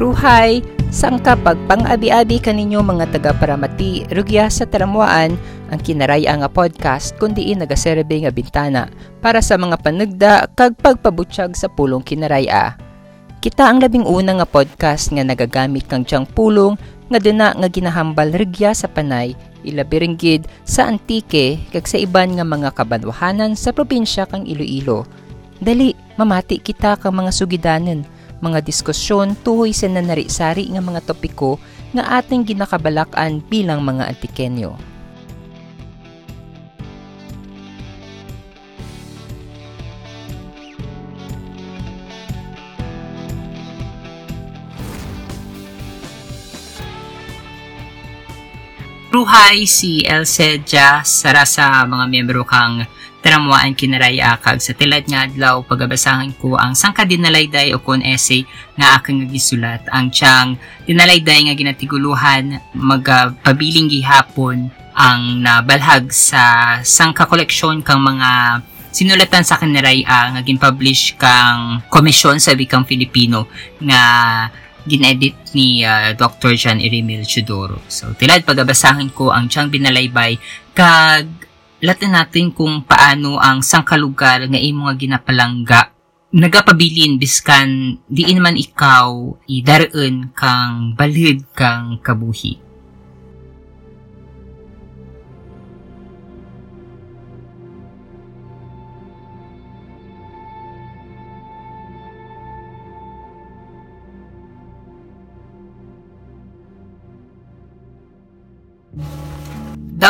Kruhay, sang kapag pang-abi-abi kaninyo mga taga-paramati, rugya sa taramuaan, ang kinaraya nga podcast kundi nagaserbe nga bintana para sa mga panagda kag pagpabutyag sa pulong kinaraya. Kita ang labing una nga podcast nga nagagamit kang tiyang pulong nga dina nga ginahambal rugya sa panay ilabiringgid sa antike kag sa iban nga mga kabanwahanan sa probinsya kang Iloilo. Dali, mamati kita kang mga sugidanen mga diskusyon tuhoy sa nanari-sari nga mga topiko nga ating ginakabalakan bilang mga antikenyo. Ruhay si Elsedja sara sa mga miyembro kang taramuan kinaraya kag sa tilad nga adlaw pagabasahan ko ang sangka dinalayday o kon essay nga akong gisulat ang tiyang dinalayday nga ginatiguluhan magpabiling gihapon ang nabalhag sa sangka koleksyon kang mga sinulatan sa kinaraya nga ginpublish kang komisyon sa wikang Filipino nga ginedit ni uh, Dr. John Irimil Chudoro. So, tilad pagabasahin ko ang tiyang binalaybay kag latin natin kung paano ang sangkalugar nga imo nga ginapalangga nagapabilin biskan diin man ikaw idaraan kang balid kang kabuhi.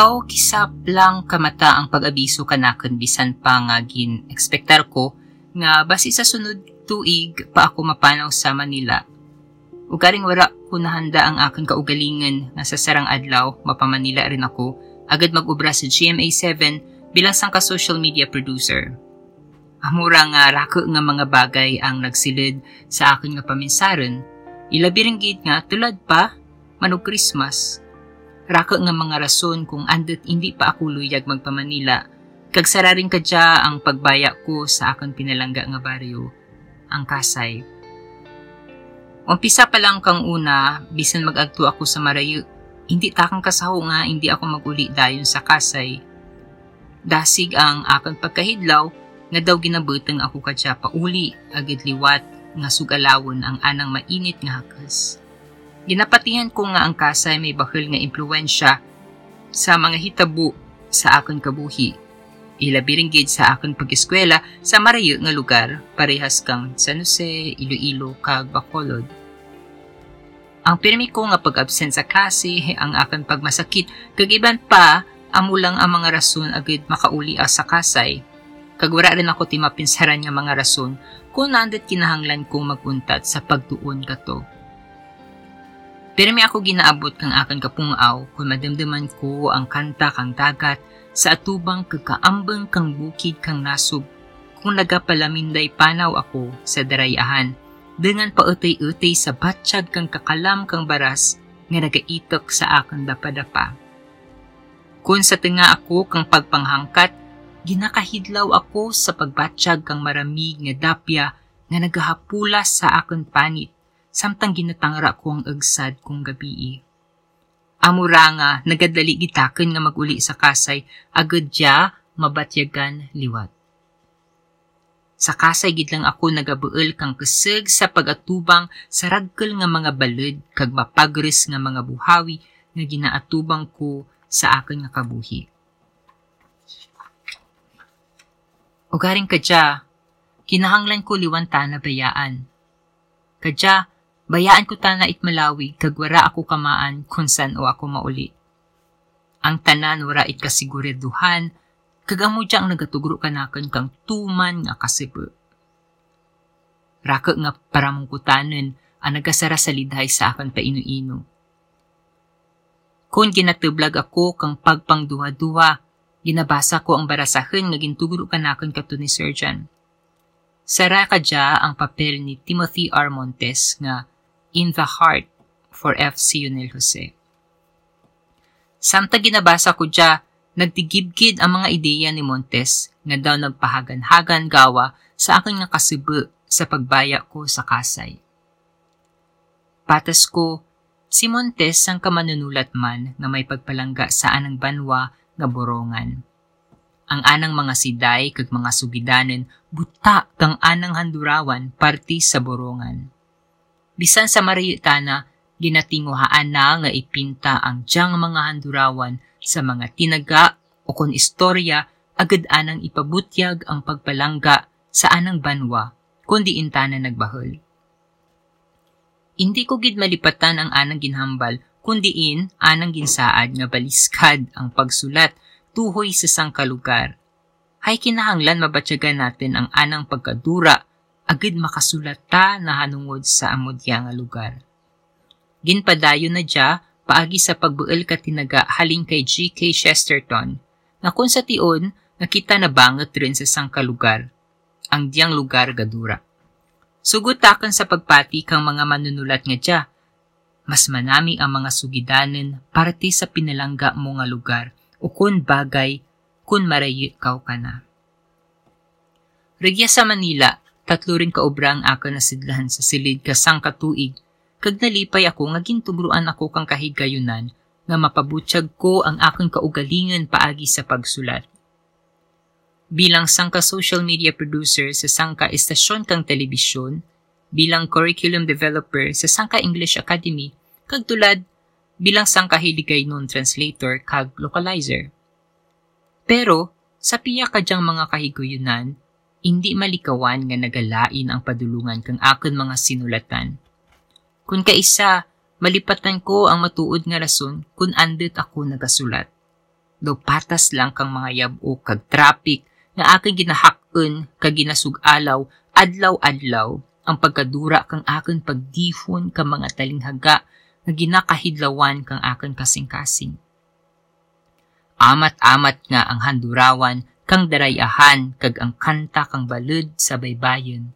Daw kisap lang kamata ang pag-abiso kanakan bisan pa nga gin ekspektar ko nga basi sa sunod tuig pa ako mapanaw sa Manila. Ugaring wala ko nahanda ang aking kaugalingan nga sa sarang adlaw mapamanila rin ako agad mag-ubra sa GMA7 bilang sangka social media producer. Amura nga rako nga mga bagay ang nagsilid sa akin nga paminsaron, ilabiringgit nga tulad pa, manog Christmas, Raka nga mga rason kung andot hindi pa ako luyag magpamanila. Kag sararing kadya ang pagbaya ko sa akong pinalangga nga baryo, ang Kasay. Umpisa pa lang kang una, bisan magagto ako sa Marayo, hindi takang kasaho nga hindi ako maguli dayon sa Kasay. Dasig ang akong pagkahidlaw, nga daw ginabutang ako kadya pauli, agad liwat, nga sugalawon ang anang mainit nga hakas. Ginapatihan ko nga ang kasay may bakil nga impluensya sa mga hitabo sa akon kabuhi. Ilabiringgid sa akon pag-eskwela sa marayo nga lugar, parehas kang San Jose, Iloilo, kag Bacolod. Ang pirmi ko nga pag-absent sa kasi ang akon pagmasakit, kag iban pa, amo lang ang mga rason agad makauli sa kasay. Kag wala rin ako timapinsaran nga mga rason kung nandat kinahanglan kong maguntat sa pagtuon kato. Pero may ako ginaabot kang akan kapungaw kung madamdaman ko ang kanta kang dagat sa atubang kakaambang kang bukid kang nasub kung nagapalaminday panaw ako sa darayahan dengan pautay-utay sa batsyag kang kakalam kang baras nga nagaitok sa akan dapadapa. Kung sa tinga ako kang pagpanghangkat, ginakahidlaw ako sa pagbatsyag kang maramig nga dapya nga nagahapulas sa akon panit samtang ginatangra ko ang agsad kong gabi. Amura nga, nagadali gitaken nga maguli sa kasay, agad ya mabatyagan liwat. Sa kasay gid lang ako nagabuel kang keseg sa pagatubang sa ragkel nga mga balod kag mapagres nga mga buhawi nga ginaatubang ko sa akin nga kabuhi. Ugaring kadya, kinahanglan ko liwanta na bayaan. Kadya, Bayaan ko ta na itmalawi, kagwara ako kamaan kung san o ako mauli. Ang tanan wara it kasiguraduhan, kagamo ang nagatugro kanakan kang tuman nga kasibo. Raka nga para mong kutanon ang nagasara sa lidhay sa akin painu-ino. Kung ginatublag ako kang pagpangduha-duha, ginabasa ko ang barasahan nga gintugro kanakan kato ni Surgeon. Sara ka ang papel ni Timothy R. Montes nga In the Heart for F. Sionel Jose. Samta ginabasa ko dya, nagtigibgid ang mga ideya ni Montes nga daw nagpahagan-hagan gawa sa aking nakasibo sa pagbaya ko sa kasay. Pagpatas ko, si Montes ang kamanunulat man nga may pagpalangga sa anang banwa nga borongan. Ang anang mga siday kag mga sugidanen buta kang anang handurawan parti sa borongan. Bisan sa mariyutana, ginatinguhaan na nga ipinta ang diyang mga handurawan sa mga tinaga o kon istorya agad anang ipabutyag ang pagpalangga sa anang banwa kundi intana nagbahol. Hindi ko gid malipatan ang anang ginhambal kundiin anang ginsaad nga baliskad ang pagsulat tuhoy sa sangkalugar. Hay kinahanglan mabatyagan natin ang anang pagkadura agad makasulat ta na hanungod sa amodya nga lugar. Ginpadayo na dya paagi sa pagbuel ka tinaga haling kay G.K. Chesterton na kung sa tion nakita na banget rin sa sangkalugar ang diyang lugar gadura. Sugutakan sa pagpati kang mga manunulat nga dya, mas manami ang mga sugidanen parte sa pinalangga mo nga lugar o kun bagay kun marayi ka na. Regya sa Manila, tatlo rin kaobra ang ako nasidlahan sa silid kasang katuig, kag nalipay ako nga gintugruan ako kang kahigayunan nga mapabutyag ko ang akong kaugalingan paagi sa pagsulat. Bilang sangka social media producer sa sangka estasyon kang telebisyon, bilang curriculum developer sa sangka English Academy, kag tulad bilang sangka hiligay nun translator kag localizer. Pero, sa piya kadyang mga kahiguyunan, hindi malikawan nga nagalain ang padulungan kang akon mga sinulatan. Kung kaisa, malipatan ko ang matuod nga rason kung andit ako nagasulat. Do patas lang kang mga yabo kag traffic nga aking ginahakon kag ginasug-alaw adlaw-adlaw ang pagkadura kang akon pagdifon ka mga talinghaga nga ginakahidlawan kang akon kasing-kasing. Amat-amat nga ang handurawan kang darayahan kag ang kanta kang balud sa baybayon.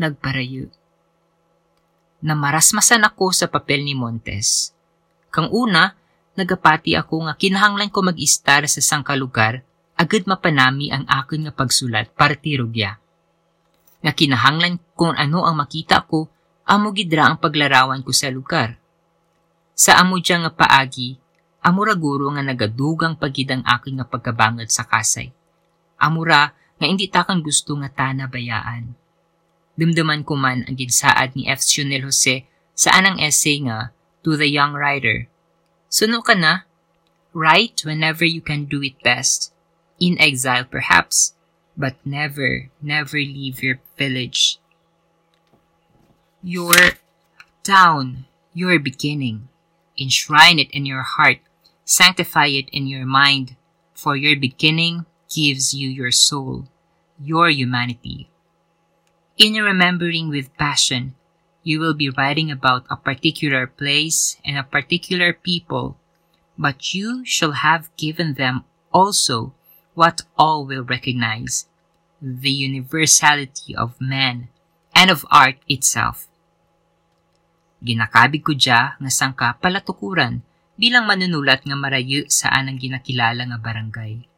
Nagparayo. Namarasmasan ako sa papel ni Montes. Kang una, nagapati ako nga kinahanglan ko mag-istar sa sangkalugar agad mapanami ang akin nga pagsulat para tirugya. Nga kinahanglan kung ano ang makita ko, amo gidra ang paglarawan ko sa lugar. Sa amo nga paagi, amura guro nga nagadugang pagidang akin nga pagkabangat sa kasay amura nga hindi takan gusto nga tana bayaan. Dumduman ko man ang ginsaad ni F. Sionel Jose sa anang essay nga To the Young Writer. Suno ka na, write whenever you can do it best, in exile perhaps, but never, never leave your village. Your town, your beginning. Enshrine it in your heart, sanctify it in your mind, for your beginning gives you your soul, your humanity. In remembering with passion, you will be writing about a particular place and a particular people, but you shall have given them also what all will recognize the universality of man and of art itself. Ginakabig ko dya nga sangka palatukuran bilang manunulat nga marayo sa anang ginakilala nga barangay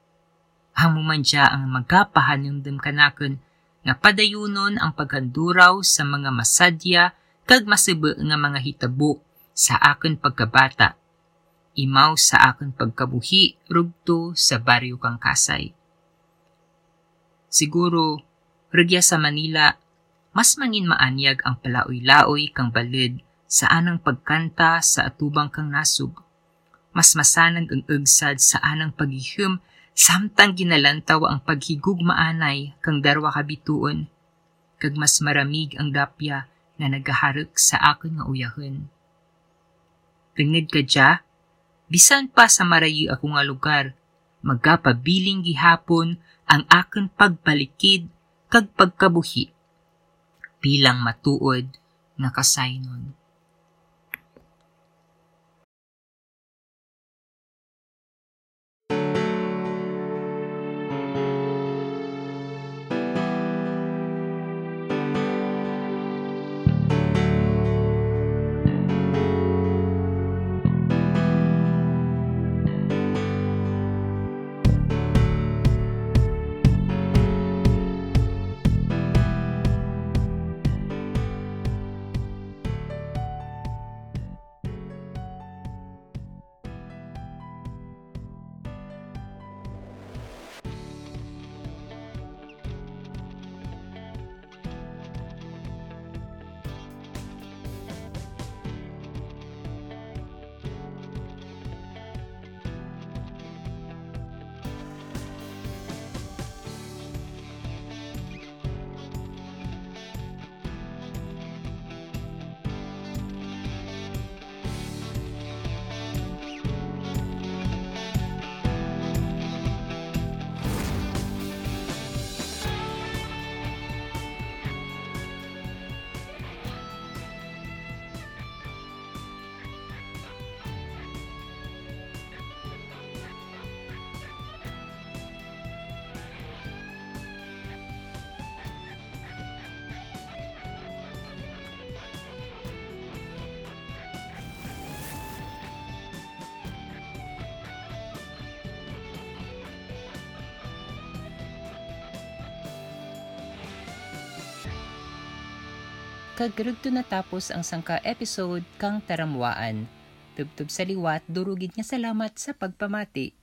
hamuman siya ang magapahanumdum kanakon nga padayunon ang paghanduraw sa mga masadya kag masibo nga mga hitabo sa akon pagkabata. Imaw sa akon pagkabuhi rugto sa baryo kang Kasay. Siguro, regya sa Manila, mas mangin maanyag ang palaoy-laoy kang balid sa anang pagkanta sa atubang kang nasug. Mas masanag ang ugsad sa anang paghihim Samtang ginalantaw ang paghigugmaanay kang darwa kabituon, kag mas maramig ang dapya na nagaharek sa akon nga uyahon. Tingid ka dya, bisan pa sa marayi ako nga lugar, magapabiling gihapon ang akon pagbalikid kag pagkabuhi bilang matuod nga kasaynon. Kag rugto natapos ang sangka episode kang taramwaan. Tubtub sa liwat, durugid nga salamat sa pagpamati.